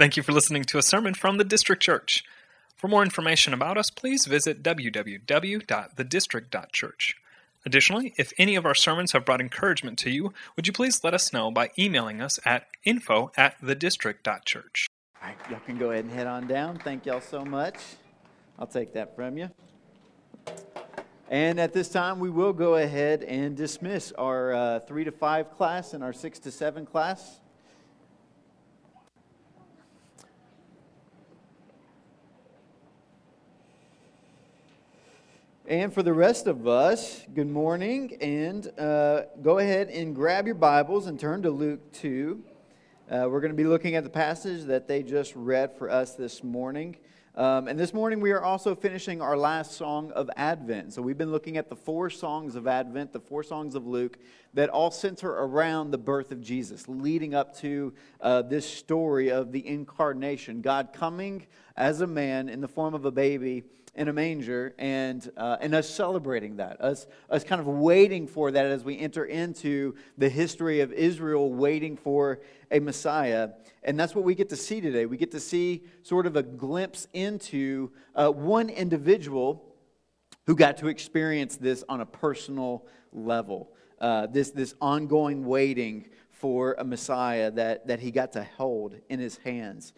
Thank you for listening to a sermon from the District Church. For more information about us, please visit www.thedistrict.church. Additionally, if any of our sermons have brought encouragement to you, would you please let us know by emailing us at info at thedistrict.church. All right, y'all can go ahead and head on down. Thank y'all so much. I'll take that from you. And at this time, we will go ahead and dismiss our uh, three to five class and our six to seven class. And for the rest of us, good morning, and uh, go ahead and grab your Bibles and turn to Luke 2. Uh, we're going to be looking at the passage that they just read for us this morning. Um, and this morning we are also finishing our last song of Advent. So we've been looking at the four songs of Advent, the four songs of Luke, that all center around the birth of Jesus, leading up to uh, this story of the incarnation, God coming as a man in the form of a baby in a manger and, uh, and us celebrating that, us, us kind of waiting for that as we enter into the history of Israel waiting for a Messiah. And that's what we get to see today. We get to see sort of a glimpse into uh, one individual who got to experience this on a personal level, uh, this, this ongoing waiting for a Messiah that, that he got to hold in his hands.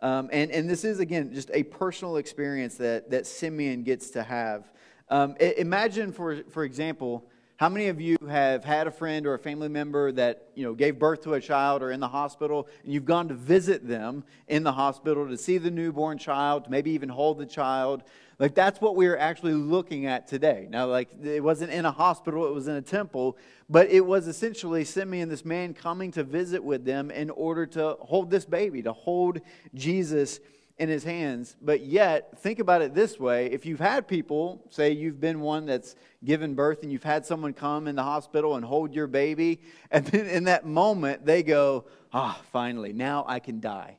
Um, and, and this is, again, just a personal experience that, that Simeon gets to have. Um, imagine, for, for example, how many of you have had a friend or a family member that you know gave birth to a child or in the hospital, and you've gone to visit them in the hospital to see the newborn child, maybe even hold the child? Like that's what we are actually looking at today. Now, like it wasn't in a hospital, it was in a temple, but it was essentially Simeon, this man, coming to visit with them in order to hold this baby, to hold Jesus in his hands. But yet, think about it this way if you've had people, say you've been one that's given birth and you've had someone come in the hospital and hold your baby, and then in that moment they go, ah, oh, finally, now I can die.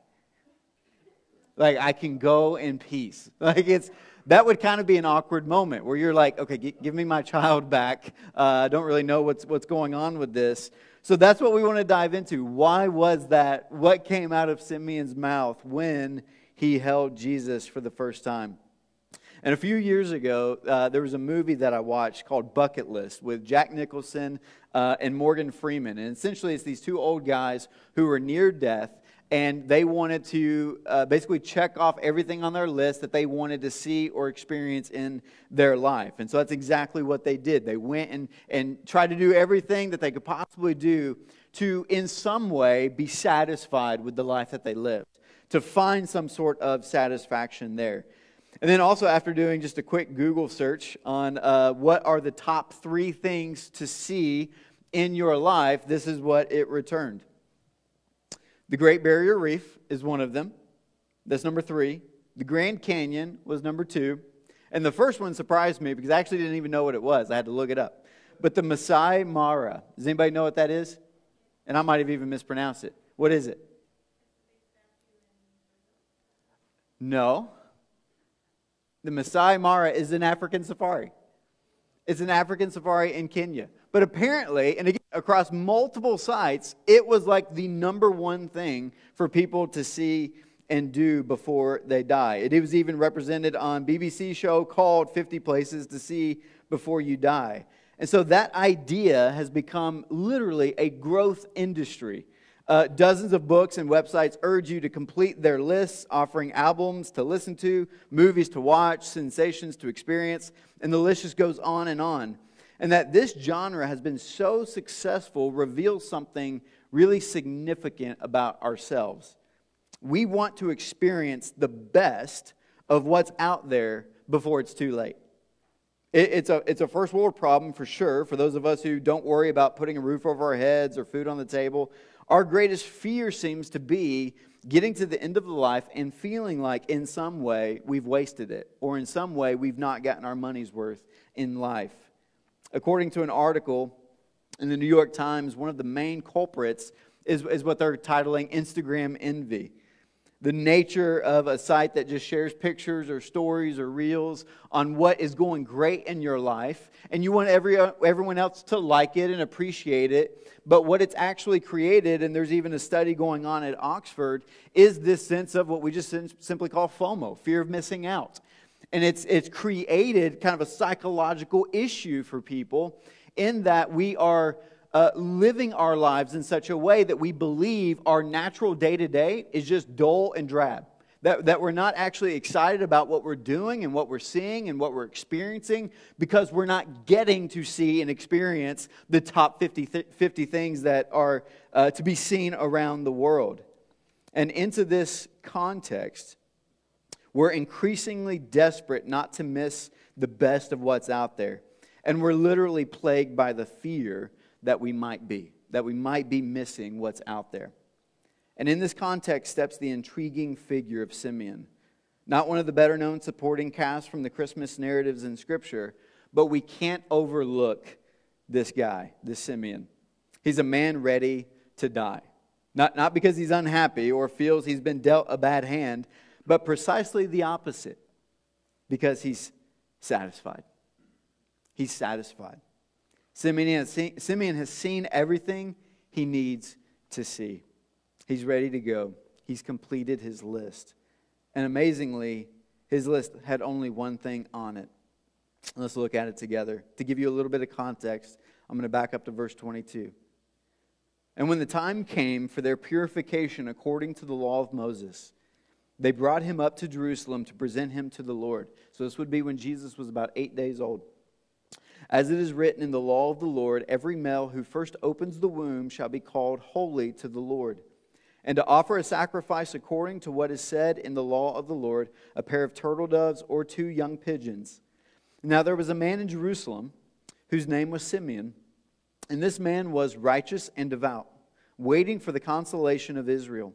Like I can go in peace. Like it's that would kind of be an awkward moment where you're like, okay, g- give me my child back. Uh, I don't really know what's, what's going on with this. So that's what we want to dive into. Why was that? What came out of Simeon's mouth when he held Jesus for the first time? And a few years ago, uh, there was a movie that I watched called Bucket List with Jack Nicholson uh, and Morgan Freeman. And essentially, it's these two old guys who were near death and they wanted to uh, basically check off everything on their list that they wanted to see or experience in their life. And so that's exactly what they did. They went and, and tried to do everything that they could possibly do to, in some way, be satisfied with the life that they lived, to find some sort of satisfaction there. And then also, after doing just a quick Google search on uh, what are the top three things to see in your life, this is what it returned. The Great Barrier Reef is one of them. That's number three. The Grand Canyon was number two. And the first one surprised me because I actually didn't even know what it was. I had to look it up. But the Masai Mara. Does anybody know what that is? And I might have even mispronounced it. What is it? No. The Masai Mara is an African safari. It's an African safari in Kenya. But apparently, and again, across multiple sites, it was like the number one thing for people to see and do before they die. It was even represented on BBC show called 50 Places to See Before You Die. And so that idea has become literally a growth industry. Uh, dozens of books and websites urge you to complete their lists, offering albums to listen to, movies to watch, sensations to experience, and the list just goes on and on and that this genre has been so successful reveals something really significant about ourselves. We want to experience the best of what's out there before it's too late. It's a, it's a first world problem for sure, for those of us who don't worry about putting a roof over our heads or food on the table. Our greatest fear seems to be getting to the end of the life and feeling like in some way we've wasted it, or in some way we've not gotten our money's worth in life. According to an article in the New York Times, one of the main culprits is, is what they're titling Instagram envy. the nature of a site that just shares pictures or stories or reels on what is going great in your life, and you want every, everyone else to like it and appreciate it. But what it's actually created, and there's even a study going on at Oxford, is this sense of what we just simply call FOMO, fear of missing out. And it's, it's created kind of a psychological issue for people in that we are uh, living our lives in such a way that we believe our natural day to day is just dull and drab. That, that we're not actually excited about what we're doing and what we're seeing and what we're experiencing because we're not getting to see and experience the top 50, th- 50 things that are uh, to be seen around the world. And into this context, we're increasingly desperate not to miss the best of what's out there. And we're literally plagued by the fear that we might be, that we might be missing what's out there. And in this context steps the intriguing figure of Simeon. Not one of the better known supporting casts from the Christmas narratives in Scripture, but we can't overlook this guy, this Simeon. He's a man ready to die. Not, not because he's unhappy or feels he's been dealt a bad hand, but precisely the opposite because he's satisfied. He's satisfied. Simeon has, seen, Simeon has seen everything he needs to see. He's ready to go. He's completed his list. And amazingly, his list had only one thing on it. Let's look at it together. To give you a little bit of context, I'm going to back up to verse 22. And when the time came for their purification according to the law of Moses, they brought him up to Jerusalem to present him to the Lord. So this would be when Jesus was about eight days old. As it is written in the law of the Lord, every male who first opens the womb shall be called holy to the Lord. And to offer a sacrifice according to what is said in the law of the Lord, a pair of turtle doves or two young pigeons. Now there was a man in Jerusalem whose name was Simeon, and this man was righteous and devout, waiting for the consolation of Israel,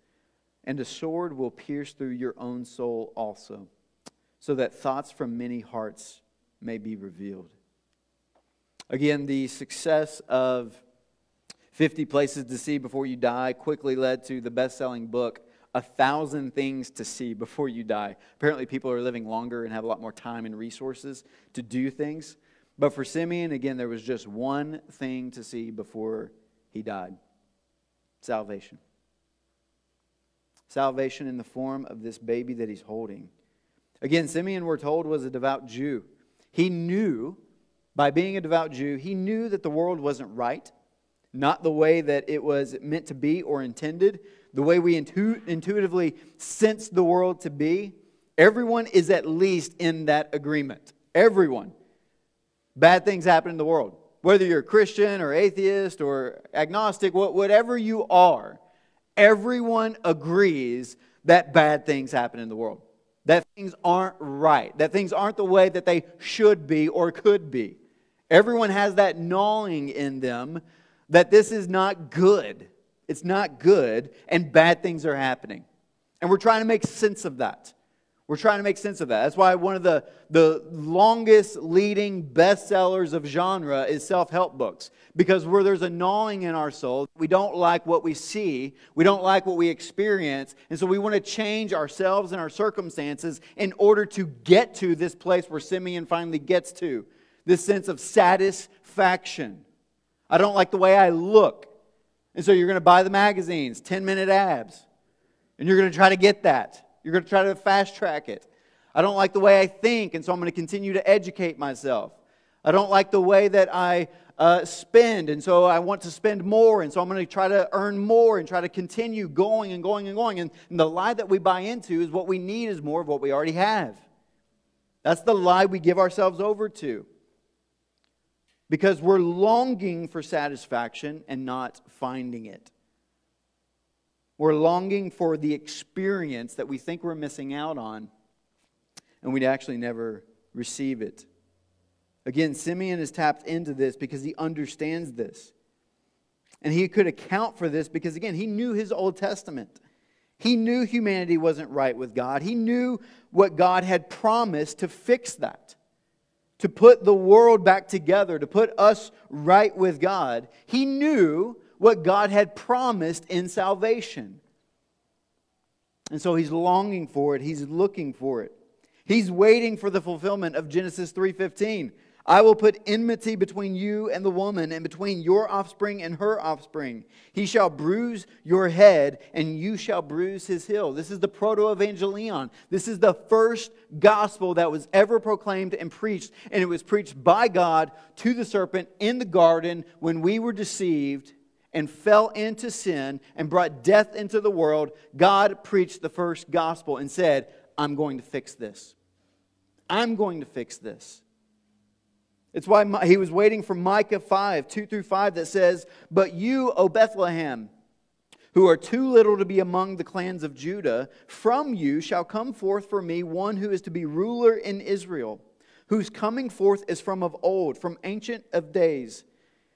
And a sword will pierce through your own soul also, so that thoughts from many hearts may be revealed. Again, the success of 50 Places to See Before You Die quickly led to the best selling book, A Thousand Things to See Before You Die. Apparently, people are living longer and have a lot more time and resources to do things. But for Simeon, again, there was just one thing to see before he died salvation. Salvation in the form of this baby that he's holding. Again, Simeon, we're told, was a devout Jew. He knew by being a devout Jew, he knew that the world wasn't right, not the way that it was meant to be or intended, the way we intu- intuitively sense the world to be. Everyone is at least in that agreement. Everyone. Bad things happen in the world. Whether you're a Christian or atheist or agnostic, whatever you are, everyone agrees that bad things happen in the world. That things aren't right. That things aren't the way that they should be or could be. Everyone has that gnawing in them that this is not good. It's not good, and bad things are happening. And we're trying to make sense of that. We're trying to make sense of that. That's why one of the, the longest leading bestsellers of genre is self help books. Because where there's a gnawing in our soul, we don't like what we see, we don't like what we experience, and so we want to change ourselves and our circumstances in order to get to this place where Simeon finally gets to this sense of satisfaction. I don't like the way I look. And so you're going to buy the magazines, 10 minute abs, and you're going to try to get that. You're going to try to fast track it. I don't like the way I think, and so I'm going to continue to educate myself. I don't like the way that I uh, spend, and so I want to spend more, and so I'm going to try to earn more and try to continue going and going and going. And, and the lie that we buy into is what we need is more of what we already have. That's the lie we give ourselves over to. Because we're longing for satisfaction and not finding it. We're longing for the experience that we think we're missing out on, and we'd actually never receive it. Again, Simeon is tapped into this because he understands this. And he could account for this because, again, he knew his Old Testament. He knew humanity wasn't right with God. He knew what God had promised to fix that, to put the world back together, to put us right with God. He knew what God had promised in salvation. And so he's longing for it, he's looking for it. He's waiting for the fulfillment of Genesis 3:15. I will put enmity between you and the woman, and between your offspring and her offspring. He shall bruise your head, and you shall bruise his heel. This is the proto evangelion. This is the first gospel that was ever proclaimed and preached, and it was preached by God to the serpent in the garden when we were deceived and fell into sin and brought death into the world. God preached the first gospel and said, I'm going to fix this. I'm going to fix this. It's why he was waiting for Micah 5, 2 through 5, that says, But you, O Bethlehem, who are too little to be among the clans of Judah, from you shall come forth for me one who is to be ruler in Israel, whose coming forth is from of old, from ancient of days.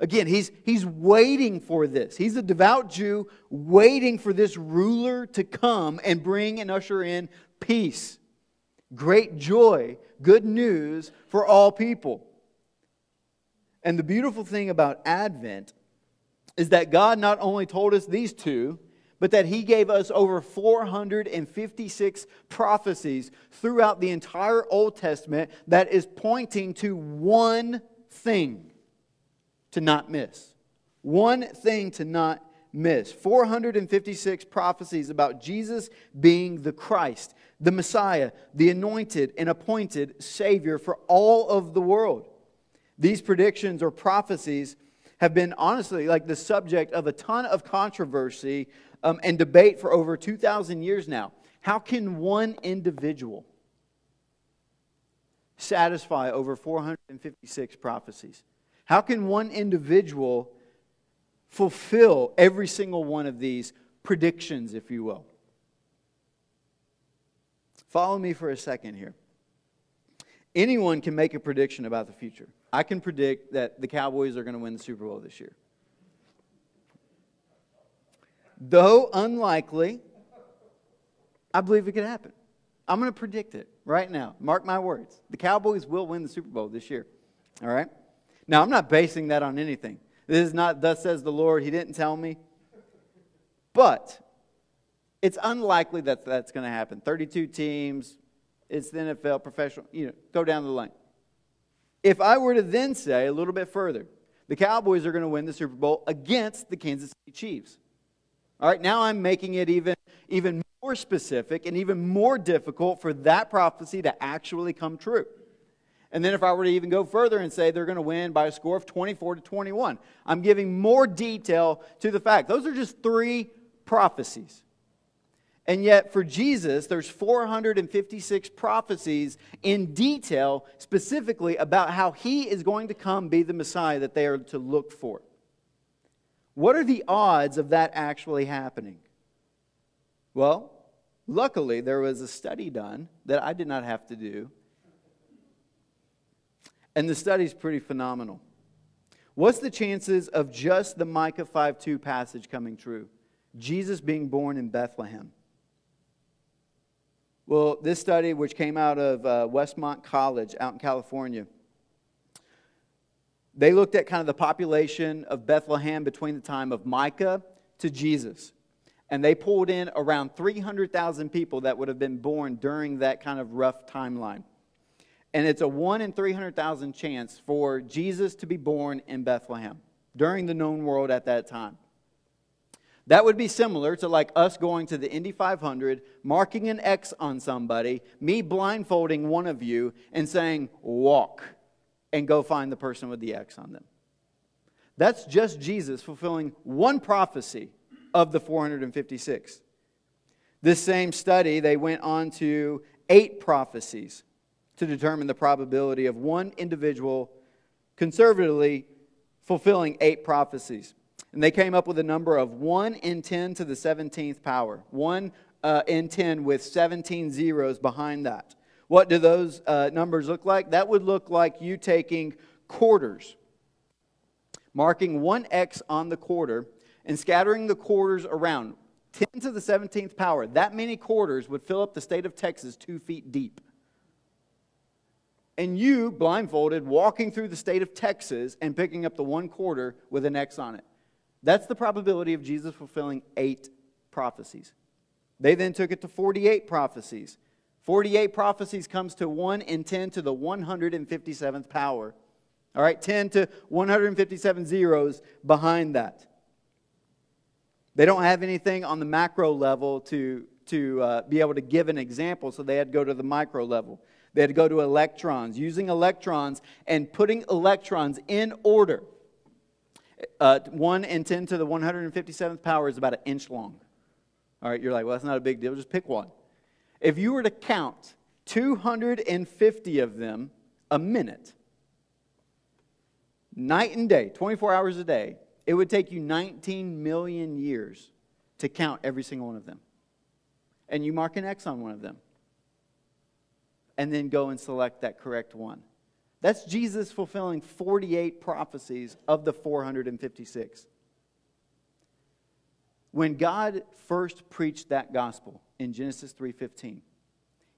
Again, he's, he's waiting for this. He's a devout Jew waiting for this ruler to come and bring and usher in peace, great joy, good news for all people. And the beautiful thing about Advent is that God not only told us these two, but that He gave us over 456 prophecies throughout the entire Old Testament that is pointing to one thing to not miss. One thing to not miss. 456 prophecies about Jesus being the Christ, the Messiah, the anointed and appointed Savior for all of the world. These predictions or prophecies have been honestly like the subject of a ton of controversy um, and debate for over 2,000 years now. How can one individual satisfy over 456 prophecies? How can one individual fulfill every single one of these predictions, if you will? Follow me for a second here. Anyone can make a prediction about the future. I can predict that the Cowboys are going to win the Super Bowl this year. Though unlikely, I believe it could happen. I'm going to predict it right now. Mark my words. The Cowboys will win the Super Bowl this year. All right? Now, I'm not basing that on anything. This is not, thus says the Lord. He didn't tell me. But it's unlikely that that's going to happen. 32 teams, it's the NFL, professional, you know, go down the line. If I were to then say a little bit further, the Cowboys are going to win the Super Bowl against the Kansas City Chiefs. All right, now I'm making it even, even more specific and even more difficult for that prophecy to actually come true. And then if I were to even go further and say they're going to win by a score of 24 to 21, I'm giving more detail to the fact. Those are just three prophecies. And yet, for Jesus, there's 456 prophecies in detail, specifically about how he is going to come be the Messiah that they are to look for. What are the odds of that actually happening? Well, luckily, there was a study done that I did not have to do. And the study's pretty phenomenal. What's the chances of just the Micah 5 2 passage coming true? Jesus being born in Bethlehem. Well, this study, which came out of uh, Westmont College out in California, They looked at kind of the population of Bethlehem between the time of Micah to Jesus. And they pulled in around 300,000 people that would have been born during that kind of rough timeline. And it's a 1 in 300,000 chance for Jesus to be born in Bethlehem during the known world at that time. That would be similar to like us going to the Indy 500, marking an X on somebody, me blindfolding one of you and saying, walk, and go find the person with the X on them. That's just Jesus fulfilling one prophecy of the 456. This same study, they went on to eight prophecies to determine the probability of one individual conservatively fulfilling eight prophecies. And they came up with a number of 1 in 10 to the 17th power. 1 uh, in 10 with 17 zeros behind that. What do those uh, numbers look like? That would look like you taking quarters, marking one X on the quarter, and scattering the quarters around. 10 to the 17th power. That many quarters would fill up the state of Texas two feet deep. And you, blindfolded, walking through the state of Texas and picking up the one quarter with an X on it. That's the probability of Jesus fulfilling eight prophecies. They then took it to 48 prophecies. 48 prophecies comes to 1 in 10 to the 157th power. All right, 10 to 157 zeros behind that. They don't have anything on the macro level to, to uh, be able to give an example, so they had to go to the micro level. They had to go to electrons, using electrons and putting electrons in order. Uh, 1 and 10 to the 157th power is about an inch long. All right, you're like, well, that's not a big deal. Just pick one. If you were to count 250 of them a minute, night and day, 24 hours a day, it would take you 19 million years to count every single one of them. And you mark an X on one of them. And then go and select that correct one. That's Jesus fulfilling 48 prophecies of the 456. When God first preached that gospel in Genesis 3:15,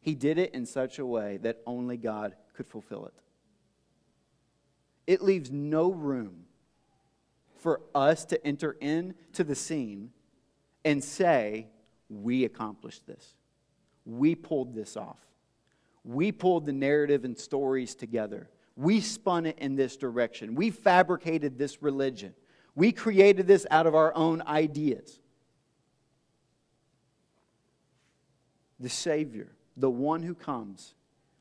he did it in such a way that only God could fulfill it. It leaves no room for us to enter into the scene and say, We accomplished this. We pulled this off. We pulled the narrative and stories together. We spun it in this direction. We fabricated this religion. We created this out of our own ideas. The Savior, the one who comes,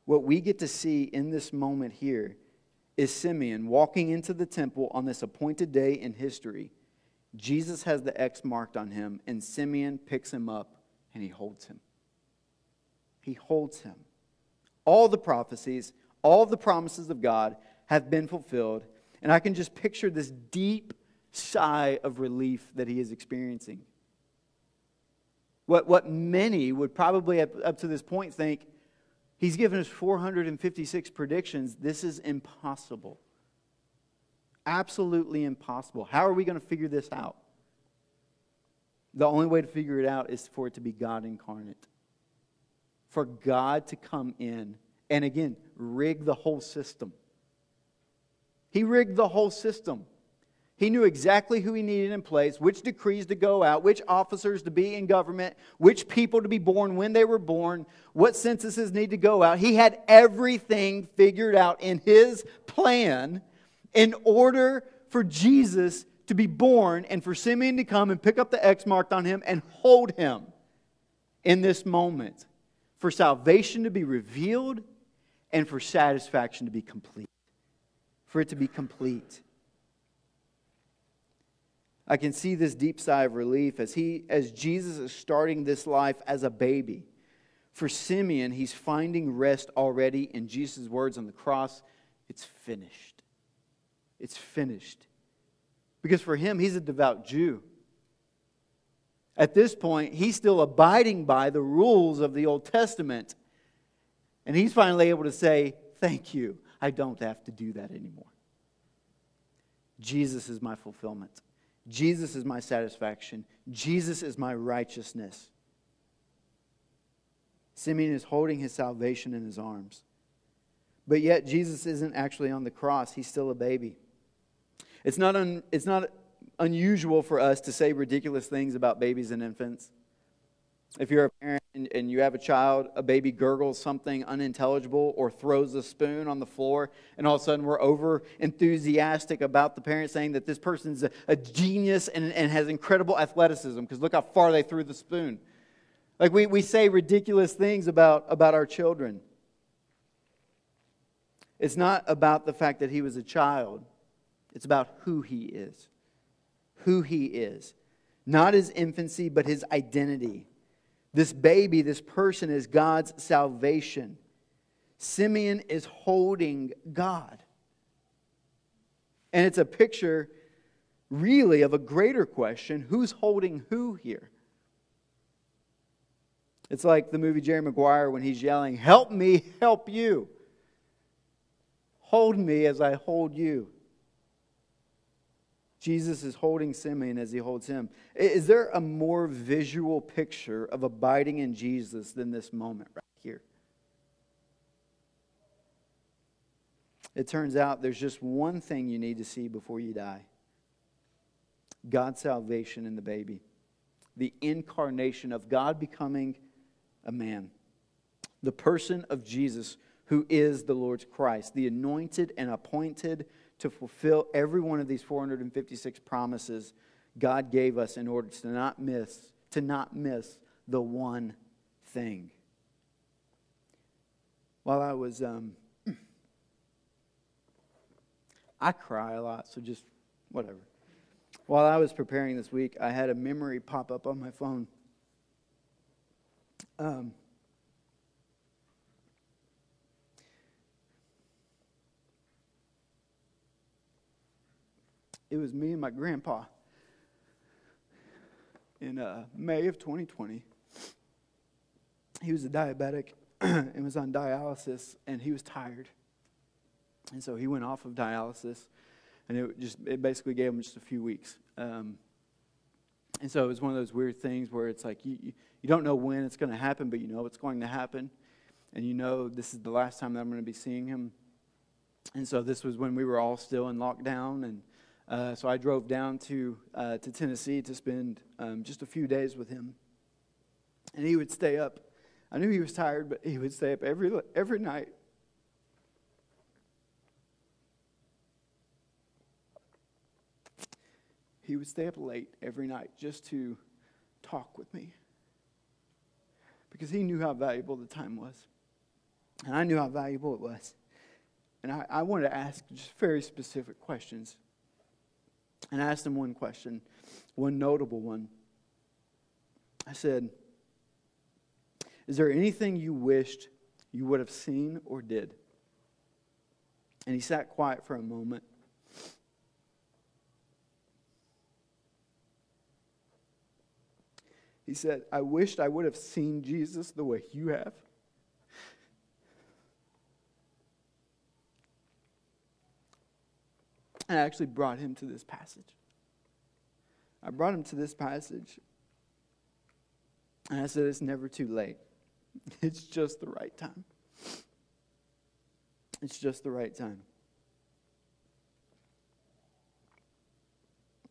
what we get to see in this moment here is Simeon walking into the temple on this appointed day in history. Jesus has the X marked on him, and Simeon picks him up and he holds him. He holds him all the prophecies, all the promises of God have been fulfilled. And I can just picture this deep sigh of relief that he is experiencing. What, what many would probably, up, up to this point, think he's given us 456 predictions. This is impossible. Absolutely impossible. How are we going to figure this out? The only way to figure it out is for it to be God incarnate for God to come in and again rig the whole system. He rigged the whole system. He knew exactly who he needed in place, which decrees to go out, which officers to be in government, which people to be born when they were born, what censuses need to go out. He had everything figured out in his plan in order for Jesus to be born and for Simeon to come and pick up the X marked on him and hold him in this moment for salvation to be revealed and for satisfaction to be complete. For it to be complete. I can see this deep sigh of relief as he as Jesus is starting this life as a baby. For Simeon, he's finding rest already in Jesus' words on the cross. It's finished. It's finished. Because for him, he's a devout Jew. At this point, he's still abiding by the rules of the Old Testament. And he's finally able to say, Thank you. I don't have to do that anymore. Jesus is my fulfillment. Jesus is my satisfaction. Jesus is my righteousness. Simeon is holding his salvation in his arms. But yet, Jesus isn't actually on the cross, he's still a baby. It's not, un, it's not unusual for us to say ridiculous things about babies and infants. If you're a parent and, and, you have a child, a baby gurgles something unintelligible or throws a spoon on the floor, and all of a sudden we're over enthusiastic about the parent saying that this person's a, a genius and, and has incredible athleticism because look how far they threw the spoon. Like we, we say ridiculous things about, about our children. It's not about the fact that he was a child, it's about who he is. Who he is. Not his infancy, but his identity. This baby, this person, is God's salvation. Simeon is holding God. And it's a picture, really, of a greater question who's holding who here? It's like the movie Jerry Maguire when he's yelling, Help me, help you. Hold me as I hold you. Jesus is holding Simeon as he holds him. Is there a more visual picture of abiding in Jesus than this moment right here? It turns out there's just one thing you need to see before you die God's salvation in the baby, the incarnation of God becoming a man, the person of Jesus who is the Lord's Christ, the anointed and appointed to fulfill every one of these 456 promises God gave us in order to not miss to not miss the one thing. While I was um, I cry a lot, so just whatever. While I was preparing this week, I had a memory pop up on my phone. Um, it was me and my grandpa in uh, May of 2020. He was a diabetic and was on dialysis, and he was tired. And so he went off of dialysis, and it just it basically gave him just a few weeks. Um, and so it was one of those weird things where it's like you, you don't know when it's going to happen, but you know it's going to happen. And you know this is the last time that I'm going to be seeing him. And so this was when we were all still in lockdown, and uh, so I drove down to, uh, to Tennessee to spend um, just a few days with him. And he would stay up. I knew he was tired, but he would stay up every, every night. He would stay up late every night just to talk with me because he knew how valuable the time was. And I knew how valuable it was. And I, I wanted to ask just very specific questions and I asked him one question, one notable one. I said, Is there anything you wished you would have seen or did? And he sat quiet for a moment. He said, I wished I would have seen Jesus the way you have. I actually brought him to this passage. I brought him to this passage. And I said, It's never too late. It's just the right time. It's just the right time.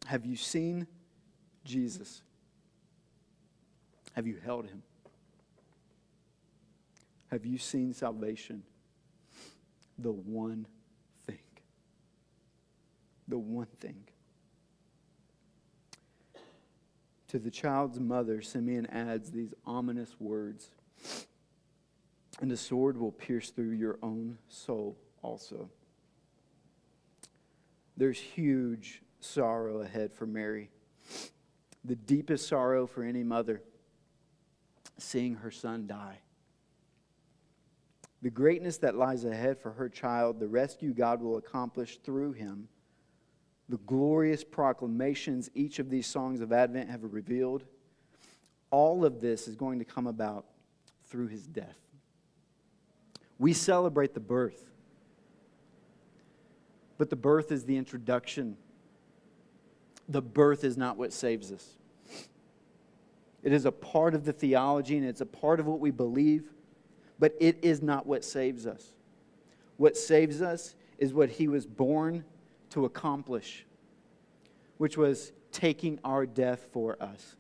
Have you seen Jesus? Have you held him? Have you seen salvation? The one the one thing. To the child's mother, Simeon adds these ominous words And the sword will pierce through your own soul also. There's huge sorrow ahead for Mary. The deepest sorrow for any mother, seeing her son die. The greatness that lies ahead for her child, the rescue God will accomplish through him the glorious proclamations each of these songs of Advent have revealed, all of this is going to come about through his death. We celebrate the birth, but the birth is the introduction. The birth is not what saves us. It is a part of the theology and it's a part of what we believe, but it is not what saves us. What saves us is what he was born to accomplish which was taking our death for us.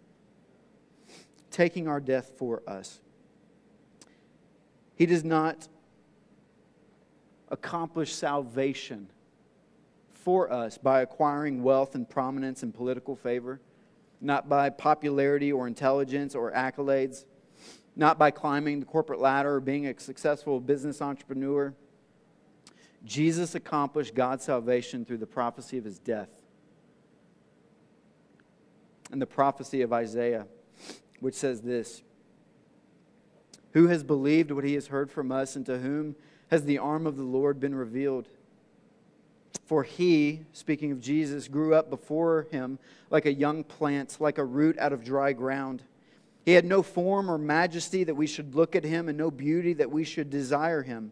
Taking our death for us. He does not accomplish salvation for us by acquiring wealth and prominence and political favor, not by popularity or intelligence or accolades, not by climbing the corporate ladder or being a successful business entrepreneur. Jesus accomplished God's salvation through the prophecy of his death and the prophecy of Isaiah, which says this Who has believed what he has heard from us, and to whom has the arm of the Lord been revealed? For he, speaking of Jesus, grew up before him like a young plant, like a root out of dry ground. He had no form or majesty that we should look at him, and no beauty that we should desire him.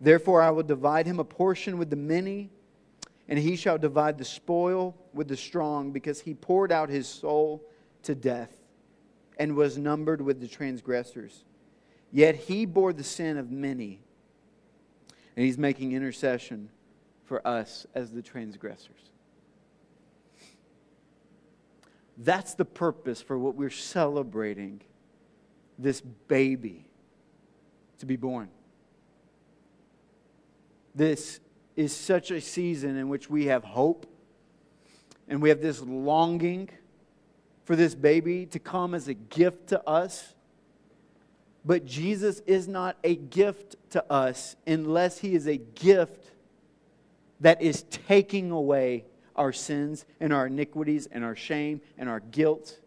Therefore, I will divide him a portion with the many and he shall divide the spoil with the strong, because he poured out his soul to death and was numbered with the transgressors. Yet he bore the sin of many, and he's making intercession for us as the transgressors. That's the purpose for what we're celebrating this baby to be born. This is such a season in which we have hope and we have this longing for this baby to come as a gift to us. But Jesus is not a gift to us unless he is a gift that is taking away our sins and our iniquities and our shame and our guilt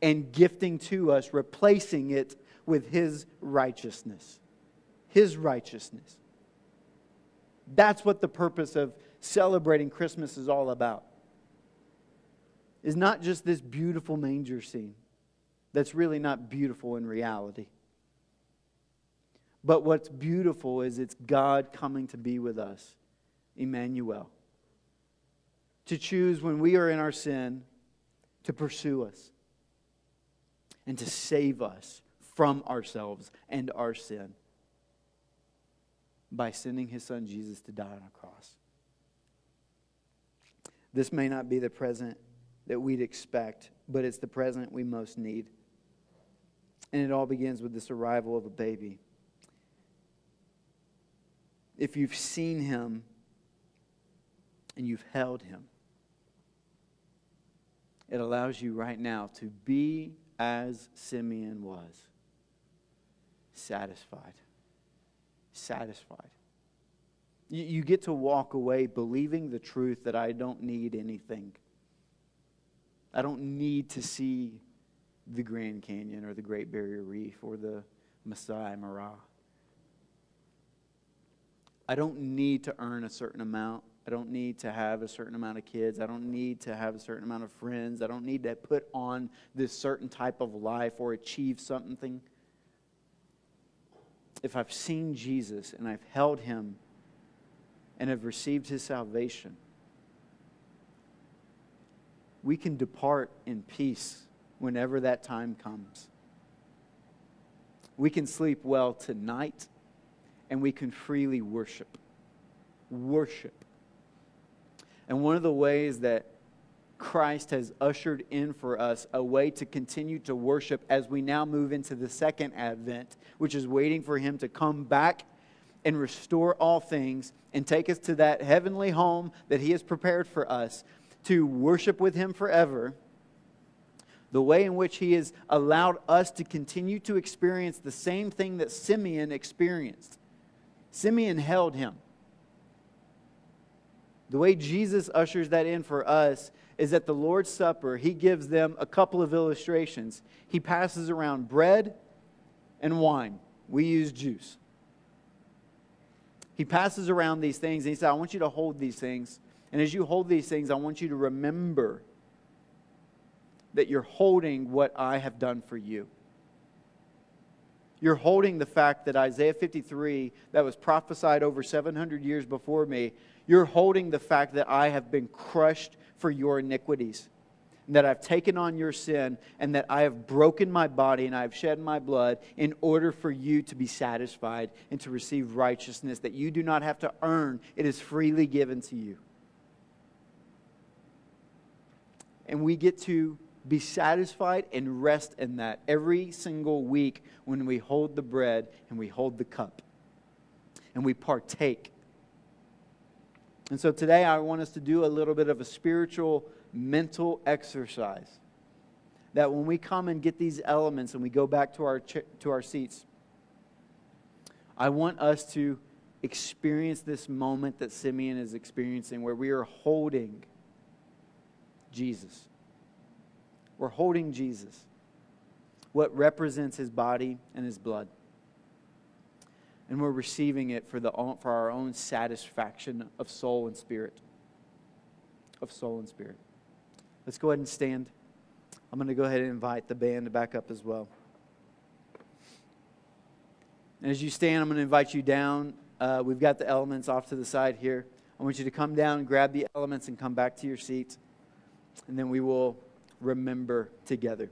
and gifting to us, replacing it with his righteousness. His righteousness. That's what the purpose of celebrating Christmas is all about. Is not just this beautiful manger scene that's really not beautiful in reality. But what's beautiful is it's God coming to be with us, Emmanuel. To choose when we are in our sin to pursue us and to save us from ourselves and our sin by sending his son Jesus to die on a cross. This may not be the present that we'd expect, but it's the present we most need. And it all begins with this arrival of a baby. If you've seen him and you've held him, it allows you right now to be as Simeon was satisfied satisfied. You, you get to walk away believing the truth that I don't need anything. I don't need to see the Grand Canyon or the Great Barrier Reef or the Masai Mara. I don't need to earn a certain amount. I don't need to have a certain amount of kids. I don't need to have a certain amount of friends. I don't need to put on this certain type of life or achieve something. If I've seen Jesus and I've held him and have received his salvation, we can depart in peace whenever that time comes. We can sleep well tonight and we can freely worship. Worship. And one of the ways that Christ has ushered in for us a way to continue to worship as we now move into the second advent, which is waiting for Him to come back and restore all things and take us to that heavenly home that He has prepared for us to worship with Him forever. The way in which He has allowed us to continue to experience the same thing that Simeon experienced. Simeon held Him. The way Jesus ushers that in for us is at the Lord's Supper, he gives them a couple of illustrations. He passes around bread and wine. We use juice. He passes around these things and he said, I want you to hold these things. And as you hold these things, I want you to remember that you're holding what I have done for you. You're holding the fact that Isaiah 53, that was prophesied over 700 years before me, you're holding the fact that I have been crushed for your iniquities, that I've taken on your sin, and that I have broken my body and I have shed my blood in order for you to be satisfied and to receive righteousness that you do not have to earn. It is freely given to you. And we get to be satisfied and rest in that every single week when we hold the bread and we hold the cup and we partake and so today I want us to do a little bit of a spiritual mental exercise. That when we come and get these elements and we go back to our, to our seats, I want us to experience this moment that Simeon is experiencing where we are holding Jesus. We're holding Jesus, what represents his body and his blood and we're receiving it for, the, for our own satisfaction of soul and spirit. Of soul and spirit. Let's go ahead and stand. I'm going to go ahead and invite the band to back up as well. And as you stand, I'm going to invite you down. Uh, we've got the elements off to the side here. I want you to come down grab the elements and come back to your seat. And then we will remember together.